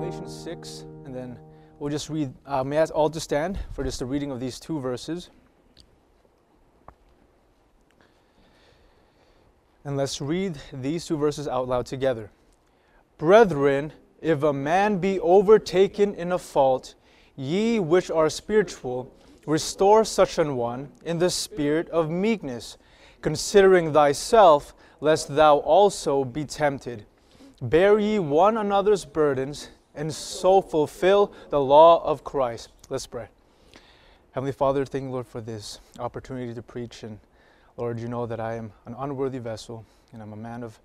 Galatians 6, and then we'll just read. Uh, may I ask all to stand for just the reading of these two verses? And let's read these two verses out loud together. Brethren, if a man be overtaken in a fault, ye which are spiritual, restore such an one in the spirit of meekness, considering thyself, lest thou also be tempted. Bear ye one another's burdens, and so fulfill the law of Christ. Let's pray. Heavenly Father, thank you, Lord, for this opportunity to preach. And Lord, you know that I am an unworthy vessel, and I'm a man of,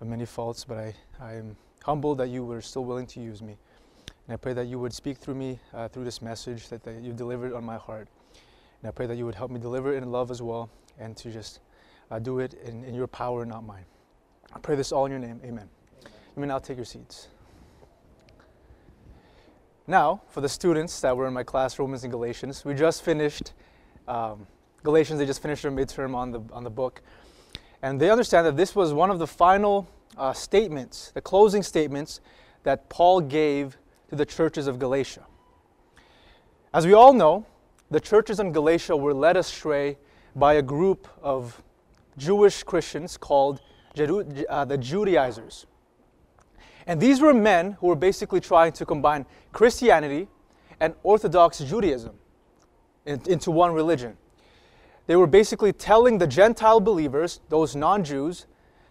of many faults, but I, I am humbled that you were still willing to use me. And I pray that you would speak through me uh, through this message that, that you delivered on my heart. And I pray that you would help me deliver it in love as well, and to just uh, do it in, in your power, not mine. I pray this all in your name. Amen. You may now take your seats. Now, for the students that were in my class, Romans and Galatians, we just finished um, Galatians. They just finished their midterm on the on the book, and they understand that this was one of the final uh, statements, the closing statements that Paul gave to the churches of Galatia. As we all know, the churches in Galatia were led astray by a group of Jewish Christians called uh, the Judaizers. And these were men who were basically trying to combine Christianity and Orthodox Judaism into one religion. They were basically telling the Gentile believers, those non Jews,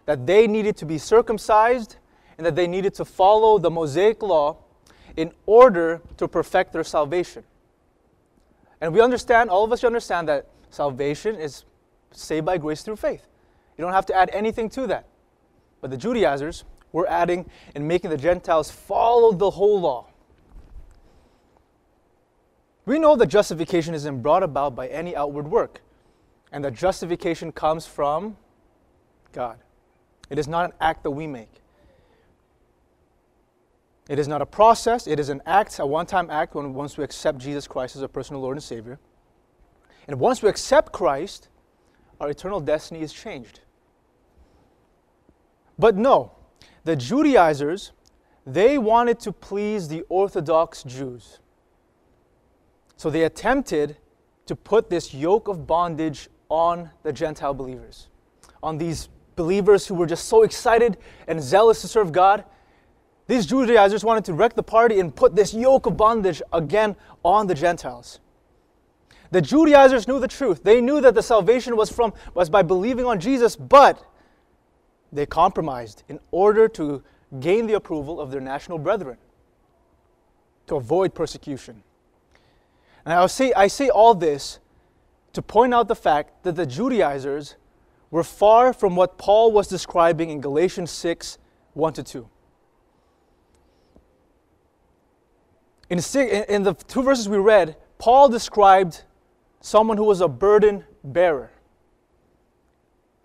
that they needed to be circumcised and that they needed to follow the Mosaic law in order to perfect their salvation. And we understand, all of us understand that salvation is saved by grace through faith. You don't have to add anything to that. But the Judaizers were adding and making the Gentiles follow the whole law. We know that justification isn't brought about by any outward work, and that justification comes from God. It is not an act that we make. It is not a process, it is an act, a one time act when once we accept Jesus Christ as a personal Lord and Savior. And once we accept Christ, our eternal destiny is changed. But no, the Judaizers, they wanted to please the Orthodox Jews. So they attempted to put this yoke of bondage on the Gentile believers, on these believers who were just so excited and zealous to serve God. These Judaizers wanted to wreck the party and put this yoke of bondage again on the Gentiles. The Judaizers knew the truth. They knew that the salvation was from was by believing on Jesus, but they compromised in order to gain the approval of their national brethren, to avoid persecution. And I say, I say all this to point out the fact that the Judaizers were far from what Paul was describing in Galatians 6 1 to 2. In, in the two verses we read, Paul described someone who was a burden bearer.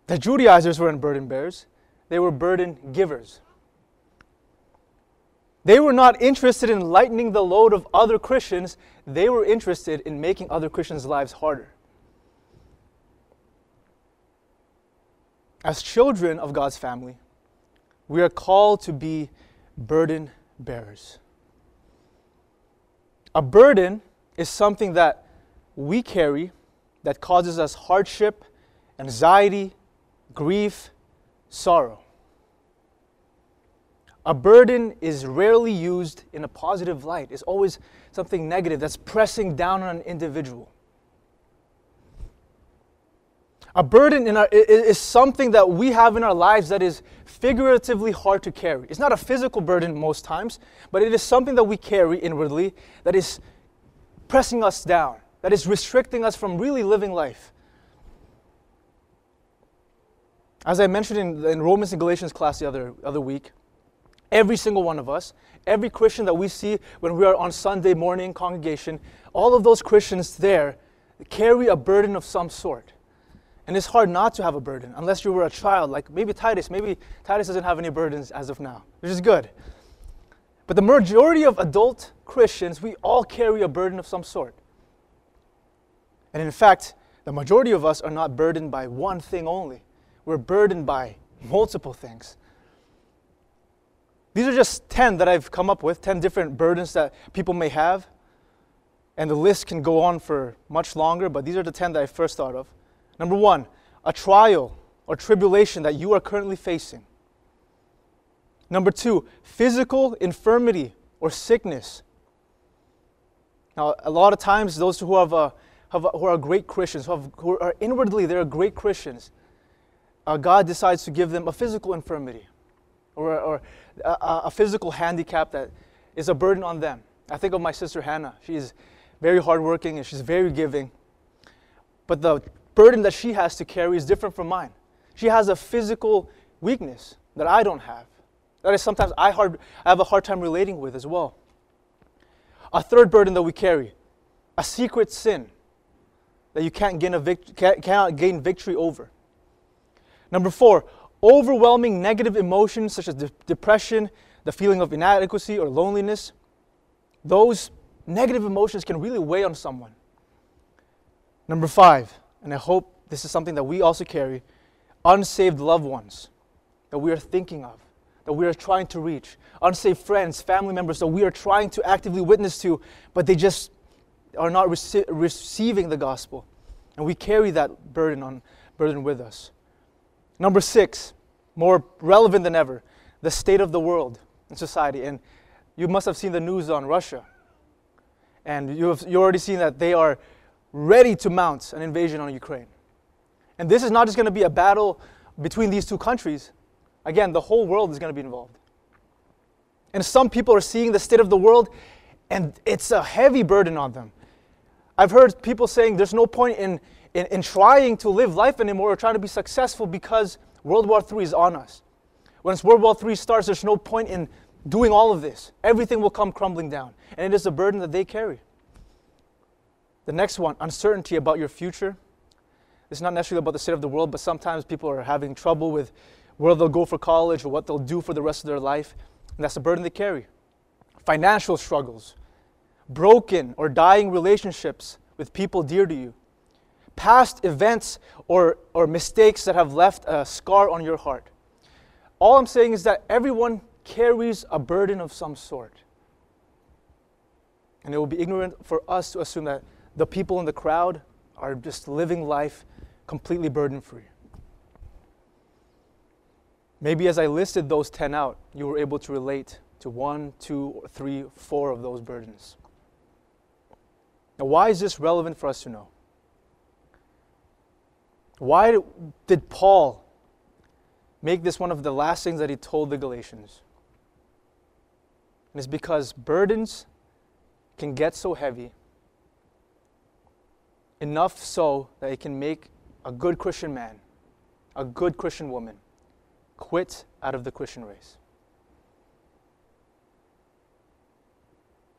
The Judaizers weren't burden bearers, they were burden givers. They were not interested in lightening the load of other Christians, they were interested in making other Christians' lives harder. As children of God's family, we are called to be burden bearers. A burden is something that we carry that causes us hardship, anxiety, grief, sorrow. A burden is rarely used in a positive light. It's always something negative that's pressing down on an individual. A burden our, is something that we have in our lives that is figuratively hard to carry. It's not a physical burden most times, but it is something that we carry inwardly that is pressing us down, that is restricting us from really living life. As I mentioned in, in Romans and Galatians class the other, other week, every single one of us, every Christian that we see when we are on Sunday morning congregation, all of those Christians there carry a burden of some sort. And it's hard not to have a burden unless you were a child, like maybe Titus. Maybe Titus doesn't have any burdens as of now, which is good. But the majority of adult Christians, we all carry a burden of some sort. And in fact, the majority of us are not burdened by one thing only we're burdened by multiple things. These are just 10 that I've come up with, 10 different burdens that people may have. And the list can go on for much longer, but these are the 10 that I first thought of. Number one, a trial or tribulation that you are currently facing. Number two, physical infirmity or sickness. Now, a lot of times, those who have, a, have who are great Christians, who, have, who are inwardly they're great Christians, uh, God decides to give them a physical infirmity or, or a, a physical handicap that is a burden on them. I think of my sister Hannah. She's very hardworking and she's very giving. But the burden that she has to carry is different from mine. She has a physical weakness that I don't have. That is sometimes I, hard, I have a hard time relating with as well. A third burden that we carry, a secret sin that you can't gain, a vict- cannot gain victory over. Number four, overwhelming negative emotions such as de- depression, the feeling of inadequacy or loneliness. Those negative emotions can really weigh on someone. Number five, and I hope this is something that we also carry unsaved loved ones that we are thinking of, that we are trying to reach, unsaved friends, family members that we are trying to actively witness to, but they just are not rece- receiving the gospel. And we carry that burden on burden with us. Number six, more relevant than ever, the state of the world and society. And you must have seen the news on Russia. And you have you already seen that they are ready to mount an invasion on Ukraine. And this is not just going to be a battle between these two countries. Again, the whole world is going to be involved. And some people are seeing the state of the world, and it's a heavy burden on them. I've heard people saying there's no point in, in, in trying to live life anymore or trying to be successful because World War III is on us. Once World War III starts, there's no point in doing all of this. Everything will come crumbling down. And it is a burden that they carry. The next one uncertainty about your future. It's not necessarily about the state of the world, but sometimes people are having trouble with where they'll go for college or what they'll do for the rest of their life. And that's a burden they carry. Financial struggles, broken or dying relationships with people dear to you, past events or, or mistakes that have left a scar on your heart. All I'm saying is that everyone carries a burden of some sort. And it will be ignorant for us to assume that the people in the crowd are just living life completely burden free. Maybe as I listed those 10 out, you were able to relate to one, two, three, four of those burdens. Now, why is this relevant for us to know? Why did Paul make this one of the last things that he told the Galatians? And it's because burdens can get so heavy, enough so that it can make a good Christian man, a good Christian woman, quit out of the Christian race.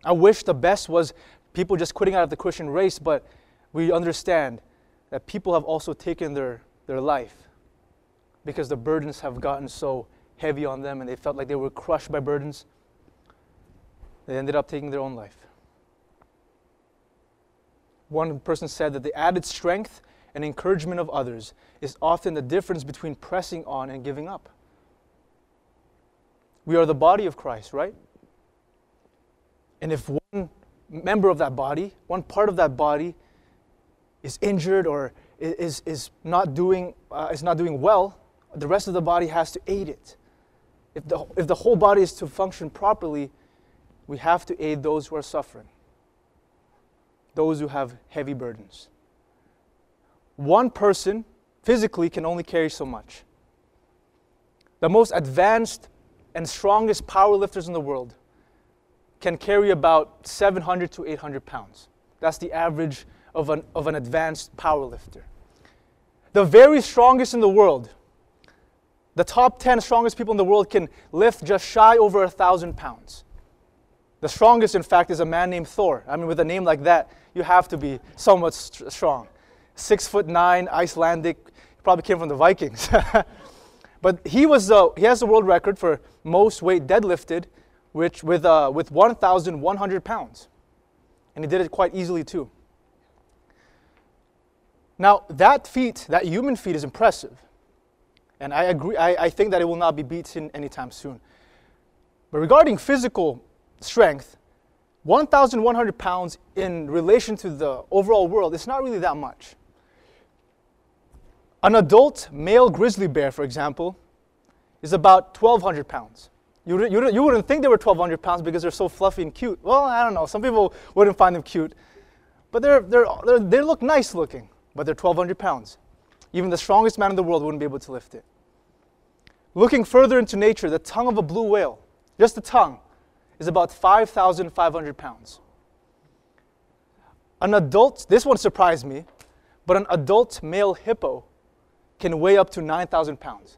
I wish the best was people just quitting out of the Christian race, but we understand that people have also taken their, their life because the burdens have gotten so heavy on them and they felt like they were crushed by burdens. They ended up taking their own life. One person said that the added strength and encouragement of others is often the difference between pressing on and giving up. We are the body of Christ, right? And if one member of that body, one part of that body, is injured or is, is, not doing, uh, is not doing well, the rest of the body has to aid it. If the, if the whole body is to function properly, we have to aid those who are suffering, those who have heavy burdens. One person physically can only carry so much. The most advanced and strongest powerlifters in the world can carry about 700 to 800 pounds. That's the average of an, of an advanced powerlifter. The very strongest in the world, the top 10 strongest people in the world can lift just shy over a thousand pounds. The strongest, in fact, is a man named Thor. I mean, with a name like that, you have to be somewhat st- strong. Six foot nine, Icelandic, probably came from the Vikings. but he was the, he has the world record for most weight deadlifted, which with uh, with 1,100 pounds, and he did it quite easily too. Now, that feat, that human feat, is impressive. And I agree, I, I think that it will not be beaten anytime soon. But regarding physical strength, 1,100 pounds in relation to the overall world, it's not really that much. An adult male grizzly bear, for example, is about 1,200 pounds. You, you, you wouldn't think they were 1,200 pounds because they're so fluffy and cute. Well, I don't know. Some people wouldn't find them cute. But they're, they're, they're, they look nice looking, but they're 1,200 pounds. Even the strongest man in the world wouldn't be able to lift it. Looking further into nature, the tongue of a blue whale, just the tongue, is about 5,500 pounds. An adult, this one surprised me, but an adult male hippo can weigh up to 9,000 pounds.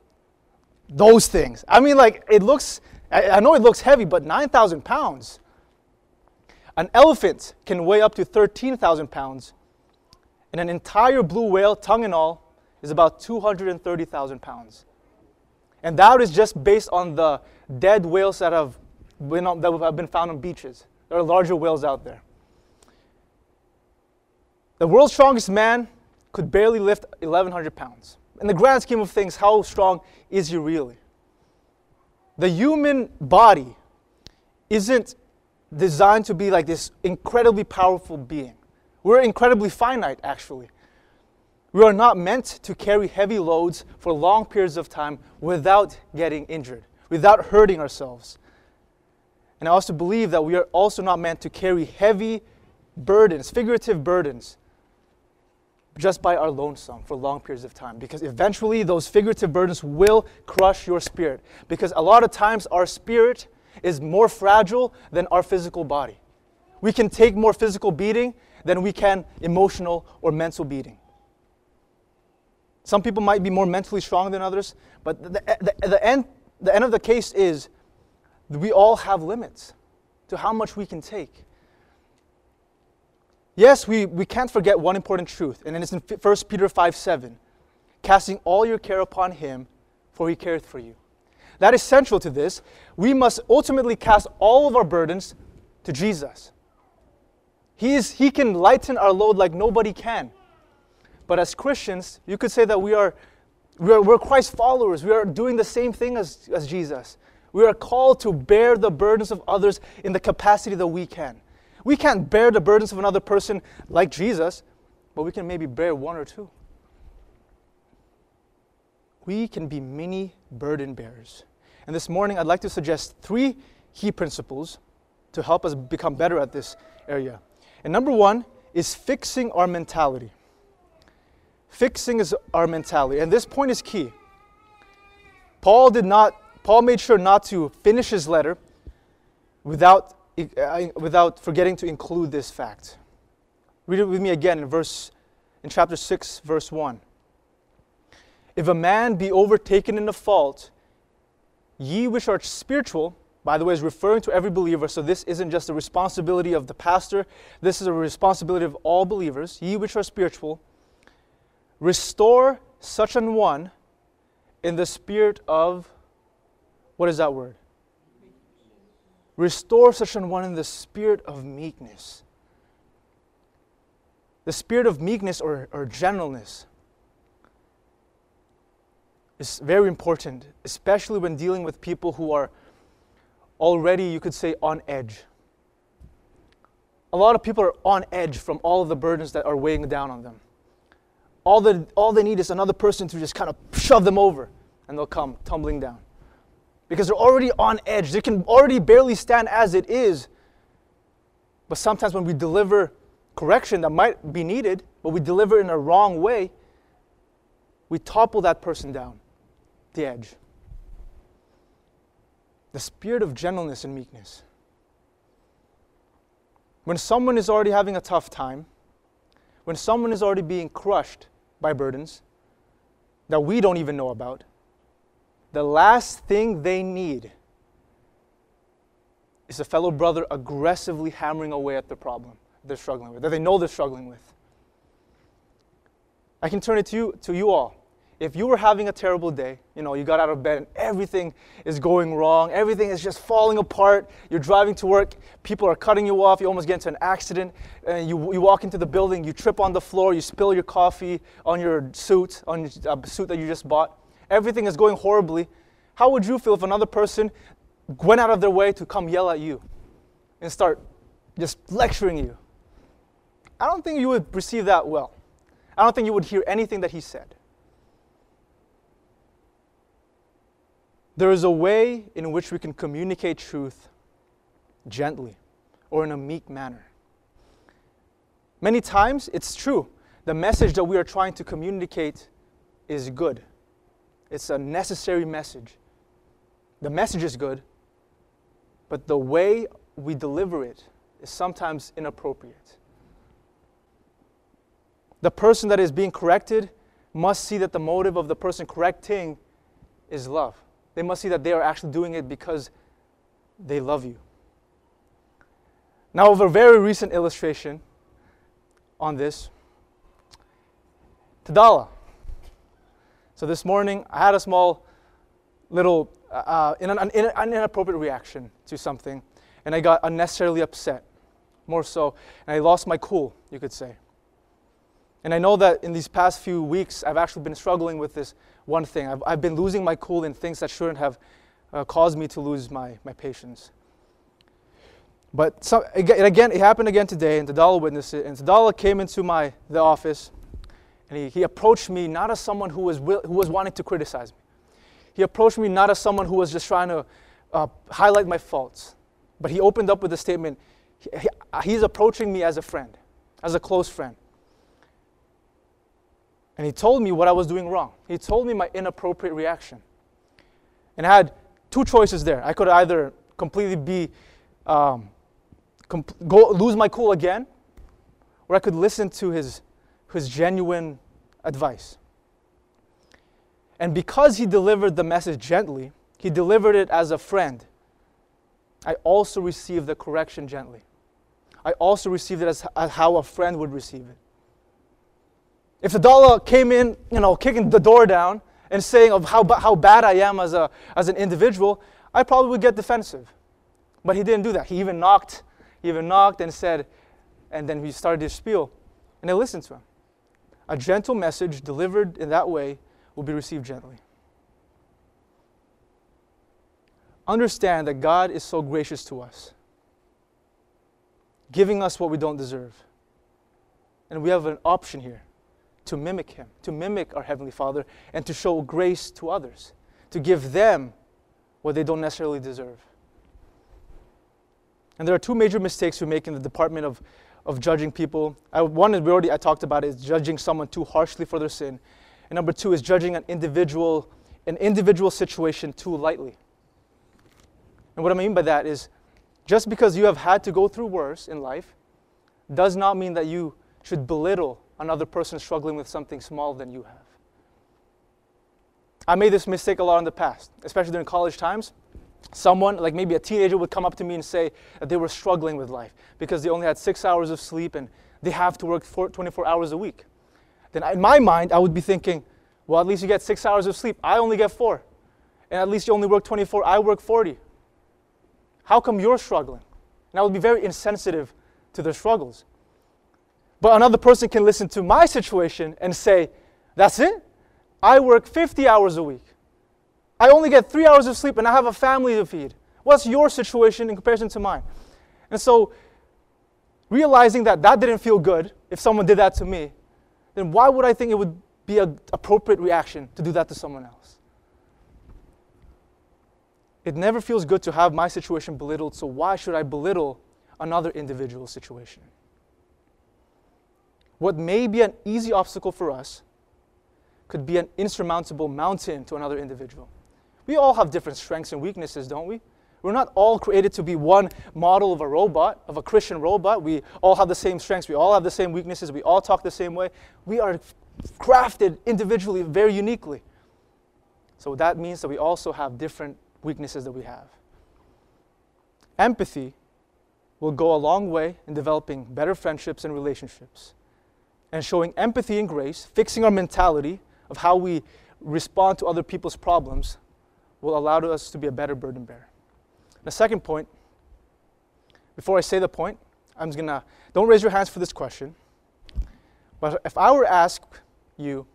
Those things. I mean, like, it looks, I, know it looks heavy, but 9,000 pounds. An elephant can weigh up to 13,000 pounds, and an entire blue whale, tongue and all, is about 230,000 pounds. And that is just based on the dead whales that have been, on, that have been found on beaches. There are larger whales out there. The world's strongest man could barely lift 1,100 pounds. In the grand scheme of things, how strong is he really? The human body isn't designed to be like this incredibly powerful being. We're incredibly finite, actually. We are not meant to carry heavy loads for long periods of time without getting injured, without hurting ourselves. And I also believe that we are also not meant to carry heavy burdens, figurative burdens, just by our lonesome for long periods of time. Because eventually those figurative burdens will crush your spirit. Because a lot of times our spirit is more fragile than our physical body. We can take more physical beating than we can emotional or mental beating. Some people might be more mentally strong than others, but the, the, the, end, the end of the case is we all have limits to how much we can take. Yes, we, we can't forget one important truth, and it's in 1 Peter 5 7. Casting all your care upon him, for he careth for you. That is central to this. We must ultimately cast all of our burdens to Jesus. He, is, he can lighten our load like nobody can. But as Christians, you could say that we are, we are we're Christ followers. We are doing the same thing as, as Jesus. We are called to bear the burdens of others in the capacity that we can. We can't bear the burdens of another person like Jesus, but we can maybe bear one or two. We can be mini burden bearers. And this morning, I'd like to suggest three key principles to help us become better at this area. And number one is fixing our mentality. Fixing is our mentality. And this point is key. Paul did not, Paul made sure not to finish his letter without, without forgetting to include this fact. Read it with me again in verse in chapter 6, verse 1. If a man be overtaken in a fault, Ye which are spiritual, by the way, is referring to every believer, so this isn't just a responsibility of the pastor, this is a responsibility of all believers. Ye which are spiritual, restore such an one in the spirit of, what is that word? Restore such an one in the spirit of meekness. The spirit of meekness or, or gentleness is very important, especially when dealing with people who are already, you could say, on edge. A lot of people are on edge from all of the burdens that are weighing down on them. All, the, all they need is another person to just kind of shove them over, and they'll come tumbling down. Because they're already on edge. They can already barely stand as it is. But sometimes when we deliver correction that might be needed, but we deliver in a wrong way, we topple that person down the edge. The spirit of gentleness and meekness. When someone is already having a tough time, when someone is already being crushed by burdens that we don't even know about, the last thing they need is a fellow brother aggressively hammering away at the problem they're struggling with, that they know they're struggling with. I can turn it to you, to you all if you were having a terrible day, you know, you got out of bed and everything is going wrong, everything is just falling apart, you're driving to work, people are cutting you off, you almost get into an accident, and you, you walk into the building, you trip on the floor, you spill your coffee on your suit, on a uh, suit that you just bought, everything is going horribly. How would you feel if another person went out of their way to come yell at you and start just lecturing you, I don't think you would receive that well. I don't think you would hear anything that he said. There is a way in which we can communicate truth gently or in a meek manner. Many times, it's true. The message that we are trying to communicate is good, it's a necessary message. The message is good, but the way we deliver it is sometimes inappropriate. The person that is being corrected must see that the motive of the person correcting is love. They must see that they are actually doing it because they love you. Now, of a very recent illustration on this, Tadala. So this morning, I had a small little, uh, uh in an, in an inappropriate reaction to something, and I got unnecessarily upset, more so, and I lost my cool, you could say. And I know that in these past few weeks, I've actually been struggling with this one thing. I've, I've been losing my cool in things that shouldn't have uh, caused me to lose my, my patience. But so, again, it happened again today, and Tadala witnessed it. And Tadala came into my the office, and he, he approached me not as someone who was, who was wanting to criticize me. He approached me not as someone who was just trying to uh, highlight my faults, but he opened up with a statement. He, he, he's approaching me as a friend, as a close friend. And he told me what I was doing wrong. He told me my inappropriate reaction. And I had two choices there. I could either completely be, um, comp- go lose my cool again, or I could listen to his, his genuine advice. And because he delivered the message gently, he delivered it as a friend. I also received the correction gently. I also received it as, how a friend would receive it. If Tadala came in, you know, kicking the door down and saying of how, how bad I am as, a, as an individual, I probably would get defensive. But he didn't do that. He even knocked, he even knocked and said, and then he started his spiel. And I listened to him. A gentle message delivered in that way will be received gently. Understand that God is so gracious to us, giving us what we don't deserve. And we have an option here to mimic Him, to mimic our Heavenly Father, and to show grace to others, to give them what they don't necessarily deserve. And there are two major mistakes we make in the department of, of judging people. I, one is we already I talked about is judging someone too harshly for their sin, and number two is judging an individual an individual situation too lightly. And what I mean by that is just because you have had to go through worse in life does not mean that you should belittle another person struggling with something smaller than you have. I made this mistake a lot in the past, especially during college times. Someone, like maybe a teenager, would come up to me and say that they were struggling with life because they only had six hours of sleep and they have to work 24 hours a week. Then in my mind, I would be thinking, well, at least you get six hours of sleep. I only get four. And at least you only work 24. I work 40. How come you're struggling? And I would be very insensitive to their struggles. But another person can listen to my situation and say, That's it? I work 50 hours a week. I only get three hours of sleep and I have a family to feed. What's your situation in comparison to mine? And so, realizing that that didn't feel good if someone did that to me, then why would I think it would be an appropriate reaction to do that to someone else? It never feels good to have my situation belittled, so why should I belittle another individual's situation? What may be an easy obstacle for us could be an insurmountable mountain to another individual. We all have different strengths and weaknesses, don't we? We're not all created to be one model of a robot, of a Christian robot. We all have the same strengths. We all have the same weaknesses. We all talk the same way. We are crafted individually, very uniquely. So that means that we also have different weaknesses that we have. Empathy will go a long way in developing better friendships and relationships and showing empathy and grace, fixing our mentality of how we respond to other people's problems, will allow us to be a better burden bearer. The second point, before I say the point, I'm just gonna, don't raise your hands for this question, but if I were to ask you,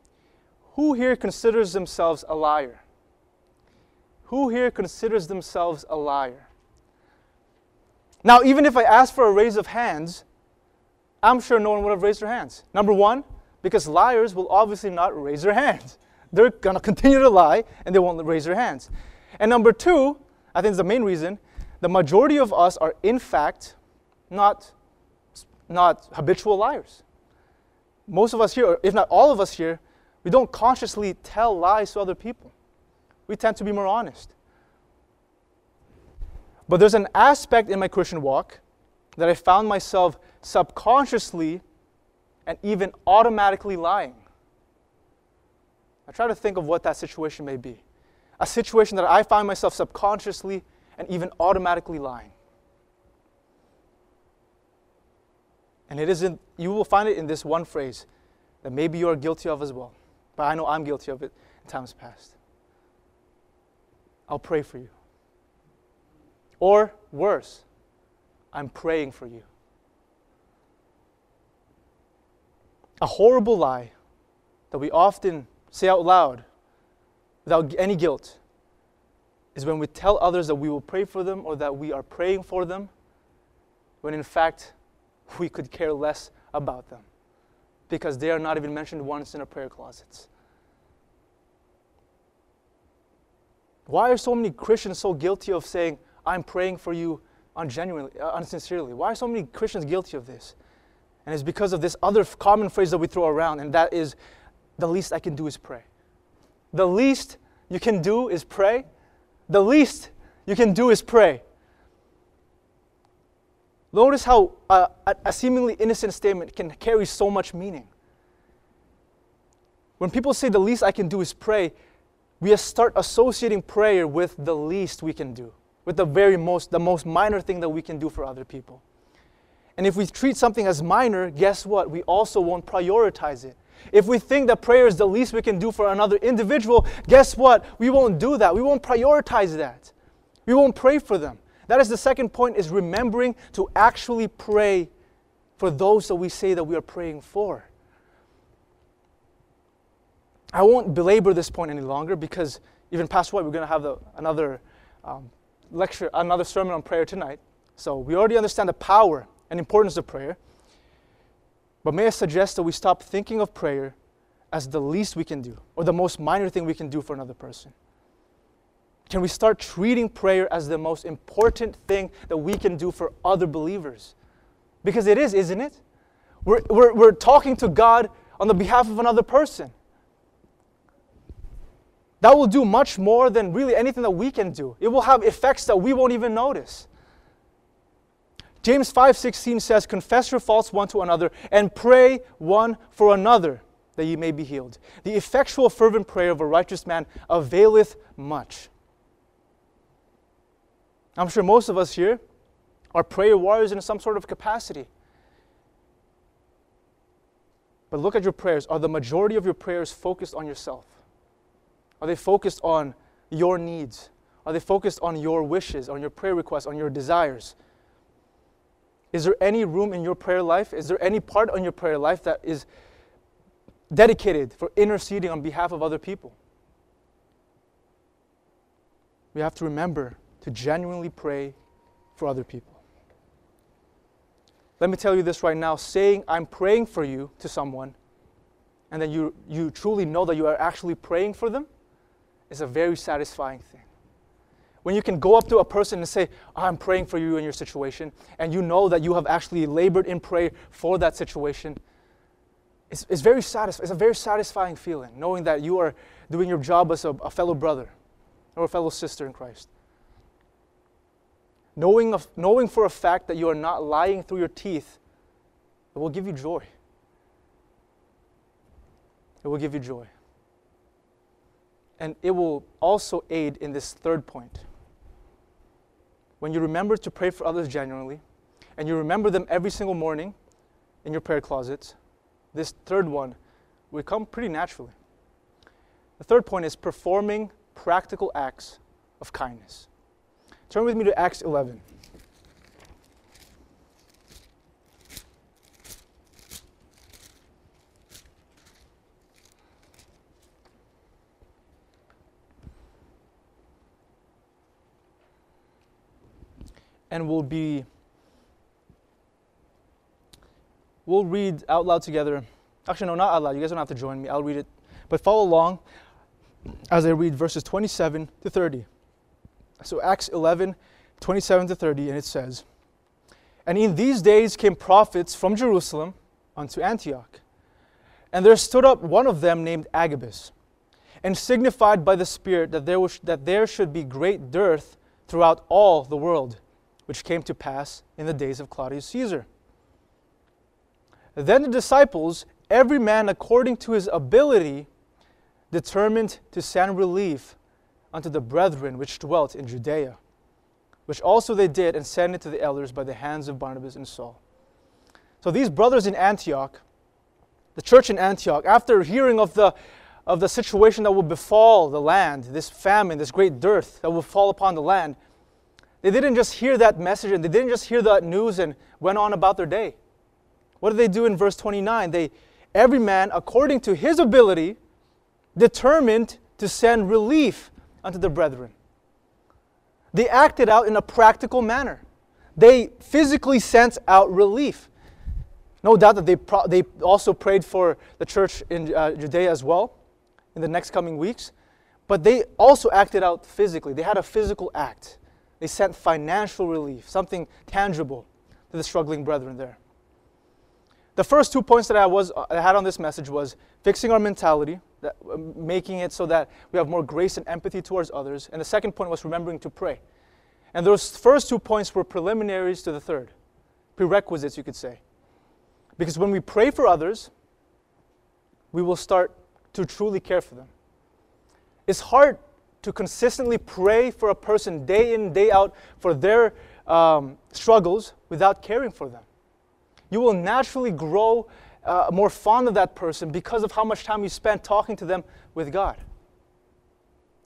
who here considers themselves a liar? who here considers themselves a liar? Now, even if I asked for a raise of hands, I'm sure no one would have raised their hands. Number one, because liars will obviously not raise their hands. They're going to continue to lie and they won't raise their hands. And number two, I think is the main reason, the majority of us are in fact not, not habitual liars. Most of us here, if not all of us here, we don't consciously tell lies to other people. We tend to be more honest. But there's an aspect in my Christian walk that I found myself subconsciously and even automatically lying. I try to think of what that situation may be. A situation that I find myself subconsciously and even automatically lying. And it isn't, you will find it in this one phrase that maybe you are guilty of as well. But I know I'm guilty of it in times past. I'll pray for you. Or worse, I'm praying for you. A horrible lie that we often say out loud without any guilt is when we tell others that we will pray for them or that we are praying for them, when in fact we could care less about them because they are not even mentioned once in our prayer closets. Why are so many Christians so guilty of saying, I'm praying for you ungenuinely, uh, unsincerely? Why are so many Christians guilty of this? And it's because of this other common phrase that we throw around, and that is, the least I can do is pray. The least you can do is pray. The least you can do is pray. Notice how a, a seemingly innocent statement can carry so much meaning. When people say the least I can do is pray, we start associating prayer with the least we can do, with the very most, the most minor thing that we can do for other people. And if we treat something as minor, guess what? We also won't prioritize it. If we think that prayer is the least we can do for another individual, guess what? We won't do that. We won't prioritize that. We won't pray for them. That is the second point is remembering to actually pray for those that we say that we are praying for. I won't belabor this point any longer because even past what we're going to have the, another um, lecture, another sermon on prayer tonight. So we already understand the power and importance of prayer. But may I suggest that we stop thinking of prayer as the least we can do or the most minor thing we can do for another person? Can we start treating prayer as the most important thing that we can do for other believers? Because it is, isn't it? We're, we're, we're talking to God on the behalf of another person. That will do much more than really anything that we can do. It will have effects that we won't even notice. James 5:16 says, "Confess your faults one to another and pray one for another that ye may be healed. The effectual fervent prayer of a righteous man availeth much." I'm sure most of us here are prayer warriors in some sort of capacity. But look at your prayers. Are the majority of your prayers focused on yourself? Are they focused on your needs? Are they focused on your wishes, on your prayer requests, on your desires? Is there any room in your prayer life? Is there any part on your prayer life that is dedicated for interceding on behalf of other people? We have to remember to genuinely pray for other people. Let me tell you this right now saying, I'm praying for you to someone, and then you, you truly know that you are actually praying for them, is a very satisfying thing. When you can go up to a person and say, I'm praying for you in your situation, and you know that you have actually labored in prayer for that situation, it's, it's, very satisf- it's a very satisfying feeling, knowing that you are doing your job as a, a fellow brother or a fellow sister in Christ. Knowing, of, knowing for a fact that you are not lying through your teeth, it will give you joy. It will give you joy. And it will also aid in this third point. When you remember to pray for others genuinely, and you remember them every single morning in your prayer closets, this third one will come pretty naturally. The third point is performing practical acts of kindness. Turn with me to Acts 11. And we'll be we'll read out loud together. Actually, no, not out loud. You guys don't have to join me. I'll read it. But follow along as I read verses 27 to 30. So, Acts 11, 27 to 30, and it says, And in these days came prophets from Jerusalem unto Antioch. And there stood up one of them named Agabus, and signified by the Spirit that there, was, that there should be great dearth throughout all the world, which came to pass in the days of Claudius Caesar. Then the disciples, every man according to his ability, determined to send relief unto the brethren which dwelt in Judea, which also they did and sent it to the elders by the hands of Barnabas and Saul. So these brothers in Antioch, the church in Antioch, after hearing of the of the situation that will befall the land, this famine, this great dearth that will fall upon the land, they didn't just hear that message and they didn't just hear that news and went on about their day. What did they do in verse 29? They, every man according to his ability, determined to send relief unto the brethren. They acted out in a practical manner. They physically sent out relief. No doubt that they, pro- they also prayed for the church in uh, Judea as well in the next coming weeks, but they also acted out physically. They had a physical act. They sent financial relief, something tangible to the struggling brethren there. The first two points that I, was, I had on this message was fixing our mentality, that, uh, making it so that we have more grace and empathy towards others. And the second point was remembering to pray. And those first two points were preliminaries to the third, prerequisites, you could say. Because when we pray for others, we will start to truly care for them. It's hard to consistently pray for a person day in, day out for their um, struggles without caring for them you will naturally grow uh, more fond of that person because of how much time you spend talking to them with God.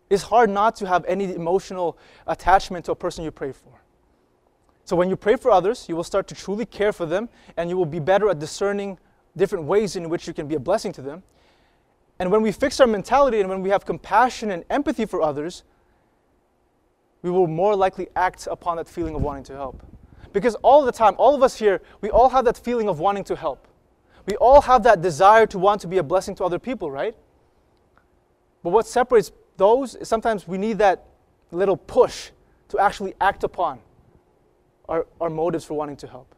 It's hard not to have any emotional attachment to a person you pray for. So when you pray for others, you will start to truly care for them and you will be better at discerning different ways in which you can be a blessing to them. And when we fix our mentality and when we have compassion and empathy for others, we will more likely act upon that feeling of wanting to help. Because all the time, all of us here, we all have that feeling of wanting to help. We all have that desire to want to be a blessing to other people, right? But what separates those is sometimes we need that little push to actually act upon our, our motives for wanting to help.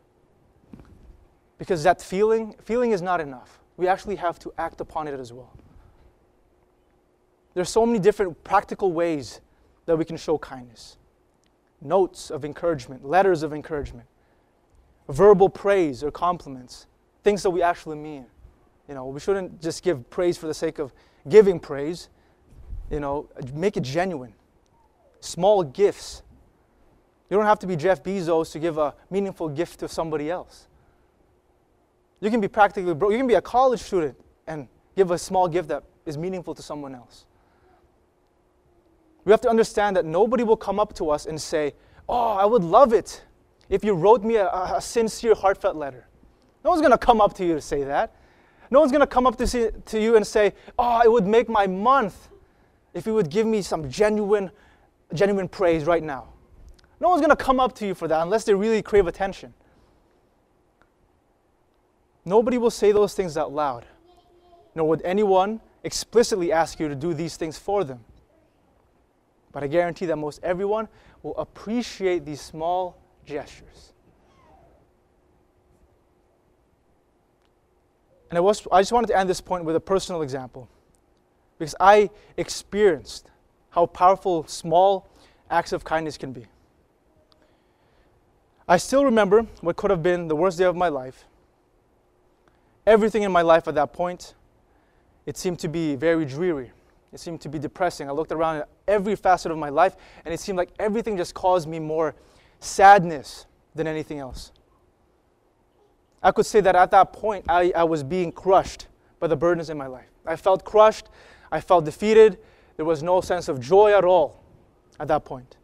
Because that feeling, feeling is not enough. We actually have to act upon it as well. There's so many different practical ways that we can show kindness notes of encouragement, letters of encouragement, verbal praise or compliments, things that we actually mean. You know, we shouldn't just give praise for the sake of giving praise. You know, make it genuine. Small gifts. You don't have to be Jeff Bezos to give a meaningful gift to somebody else. You can be practically broke. You can be a college student and give a small gift that is meaningful to someone else. We have to understand that nobody will come up to us and say, Oh, I would love it if you wrote me a, a sincere, heartfelt letter. No one's going to come up to you to say that. No one's going to come up to, see, to you and say, Oh, it would make my month if you would give me some genuine, genuine praise right now. No one's going to come up to you for that unless they really crave attention. Nobody will say those things out loud, nor would anyone explicitly ask you to do these things for them. But I guarantee that most everyone will appreciate these small gestures. And I, was, I just wanted to end this point with a personal example because I experienced how powerful small acts of kindness can be. I still remember what could have been the worst day of my life. Everything in my life at that point, it seemed to be very dreary. It seemed to be depressing. I looked around at every facet of my life, and it seemed like everything just caused me more sadness than anything else. I could say that at that point, I, I was being crushed by the burdens in my life. I felt crushed. I felt defeated. There was no sense of joy at all at that point.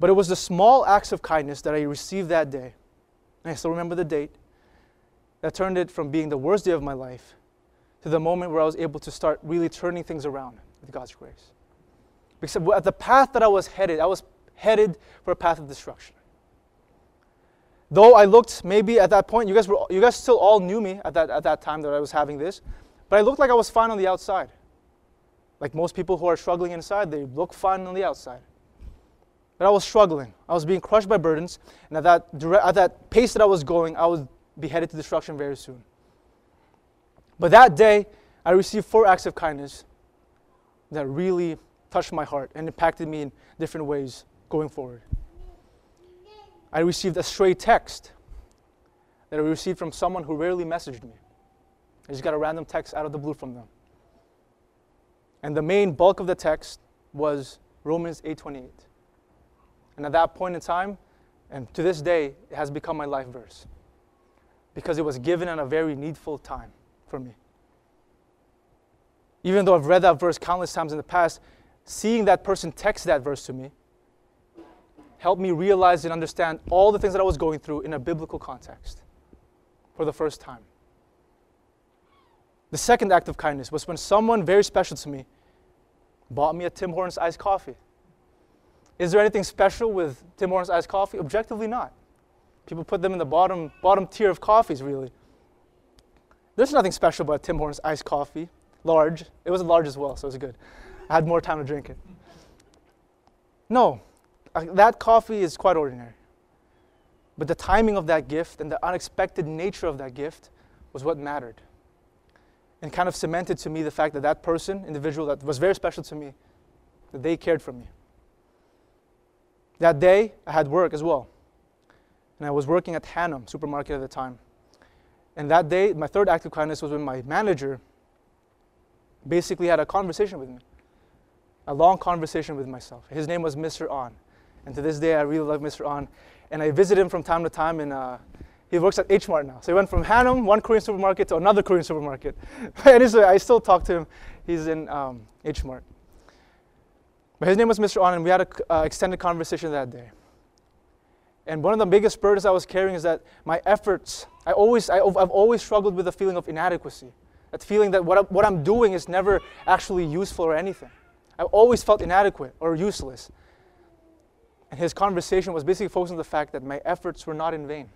But it was the small acts of kindness that I received that day, and I still remember the date, that turned it from being the worst day of my life to the moment where I was able to start really turning things around with God's grace. Because at the path that I was headed, I was headed for a path of destruction. Though I looked maybe at that point, you guys were you guys still all knew me at that at that time that I was having this, but I looked like I was fine on the outside. Like most people who are struggling inside, they look fine on the outside. But I was struggling. I was being crushed by burdens, and at that at that pace that I was going, I would be headed to destruction very soon. But that day, I received four acts of kindness that really touched my heart and impacted me in different ways going forward. I received a stray text that I received from someone who rarely messaged me. I just got a random text out of the blue from them. And the main bulk of the text was Romans 8:28. And at that point in time, and to this day, it has become my life verse. Because it was given at a very needful time for me. Even though I've read that verse countless times in the past, seeing that person text that verse to me helped me realize and understand all the things that I was going through in a biblical context for the first time. The second act of kindness was when someone very special to me bought me a Tim Hortons iced coffee. Is there anything special with Tim Hortons iced coffee? Objectively, not. People put them in the bottom, bottom tier of coffees, really. There's nothing special about Tim Hortons iced coffee. Large. It was large as well, so it was good. I had more time to drink it. No, that coffee is quite ordinary. But the timing of that gift and the unexpected nature of that gift was what mattered. And kind of cemented to me the fact that that person, individual that was very special to me, that they cared for me. That day, I had work as well. And I was working at Hannam supermarket at the time. And that day, my third act of kindness was when my manager basically had a conversation with me, a long conversation with myself. His name was Mr. On. And to this day, I really love Mr. On. And I visit him from time to time, and uh, he works at H Mart now. So he went from Hannam, one Korean supermarket, to another Korean supermarket. and I still talk to him. He's in um, H Mart. But his name was Mr. On, and we had an uh, extended conversation that day. And one of the biggest burdens I was carrying is that my efforts, I always, I, have always struggled with the feeling of inadequacy. That feeling that what, I, what I'm doing is never actually useful or anything. I've always felt inadequate or useless. And his conversation was basically focused on the fact that my efforts were not in vain.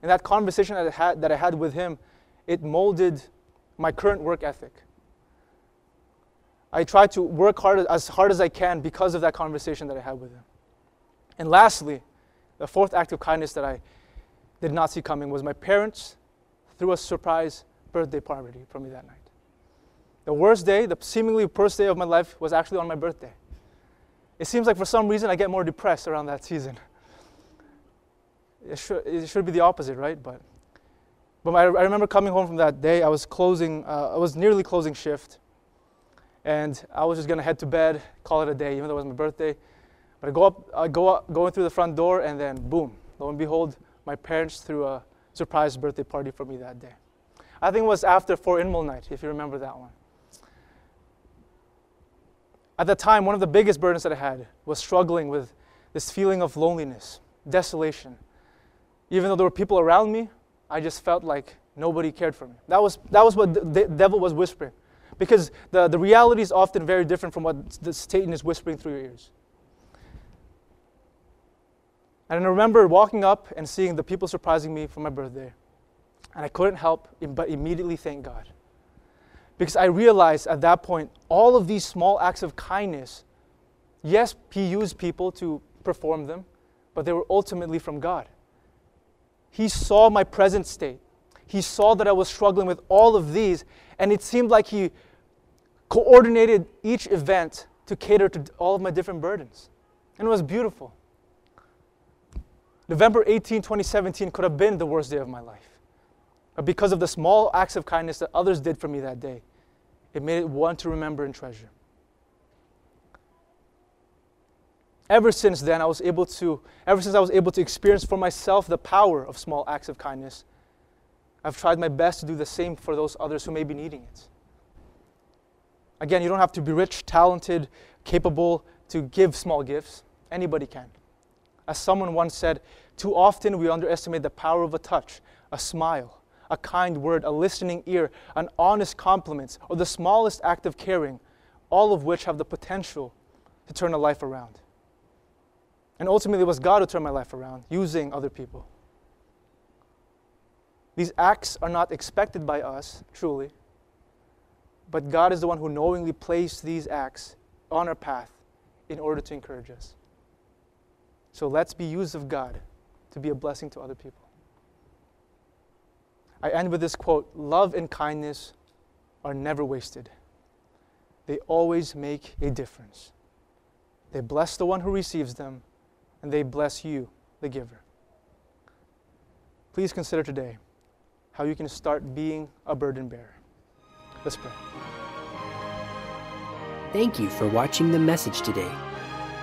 And that conversation that I had, that I had with him, it molded my current work ethic. I try to work hard as hard as I can because of that conversation that I had with him. And lastly, the fourth act of kindness that I did not see coming was my parents threw a surprise birthday party for me that night. The worst day, the seemingly worst day of my life, was actually on my birthday. It seems like for some reason I get more depressed around that season. It should, it should be the opposite, right? But, but I, I remember coming home from that day. I was closing, uh, I was nearly closing shift, and I was just gonna head to bed, call it a day, even though it was my birthday. But I go up, I go up, going through the front door, and then boom, lo and behold, my parents threw a surprise birthday party for me that day. I think it was after Fort Inmal night, if you remember that one. At the time, one of the biggest burdens that I had was struggling with this feeling of loneliness, desolation. Even though there were people around me, I just felt like nobody cared for me. That was, that was what the devil was whispering. Because the, the reality is often very different from what the Satan is whispering through your ears. And I remember walking up and seeing the people surprising me for my birthday. And I couldn't help but immediately thank God. Because I realized at that point, all of these small acts of kindness, yes, He used people to perform them, but they were ultimately from God. He saw my present state. He saw that I was struggling with all of these, and it seemed like He coordinated each event to cater to all of my different burdens. And it was beautiful. November 18, 2017 could have been the worst day of my life. But because of the small acts of kindness that others did for me that day, it made it one to remember and treasure. Ever since then, I was able to, ever since I was able to experience for myself the power of small acts of kindness, I've tried my best to do the same for those others who may be needing it. Again, you don't have to be rich, talented, capable to give small gifts. Anybody can. As someone once said, too often we underestimate the power of a touch, a smile, a kind word, a listening ear, an honest compliment, or the smallest act of caring, all of which have the potential to turn a life around. And ultimately, it was God who turned my life around, using other people. These acts are not expected by us, truly, but God is the one who knowingly placed these acts on our path in order to encourage us. So let's be used of God to be a blessing to other people. I end with this quote Love and kindness are never wasted, they always make a difference. They bless the one who receives them, and they bless you, the giver. Please consider today how you can start being a burden bearer. Let's pray. Thank you for watching the message today.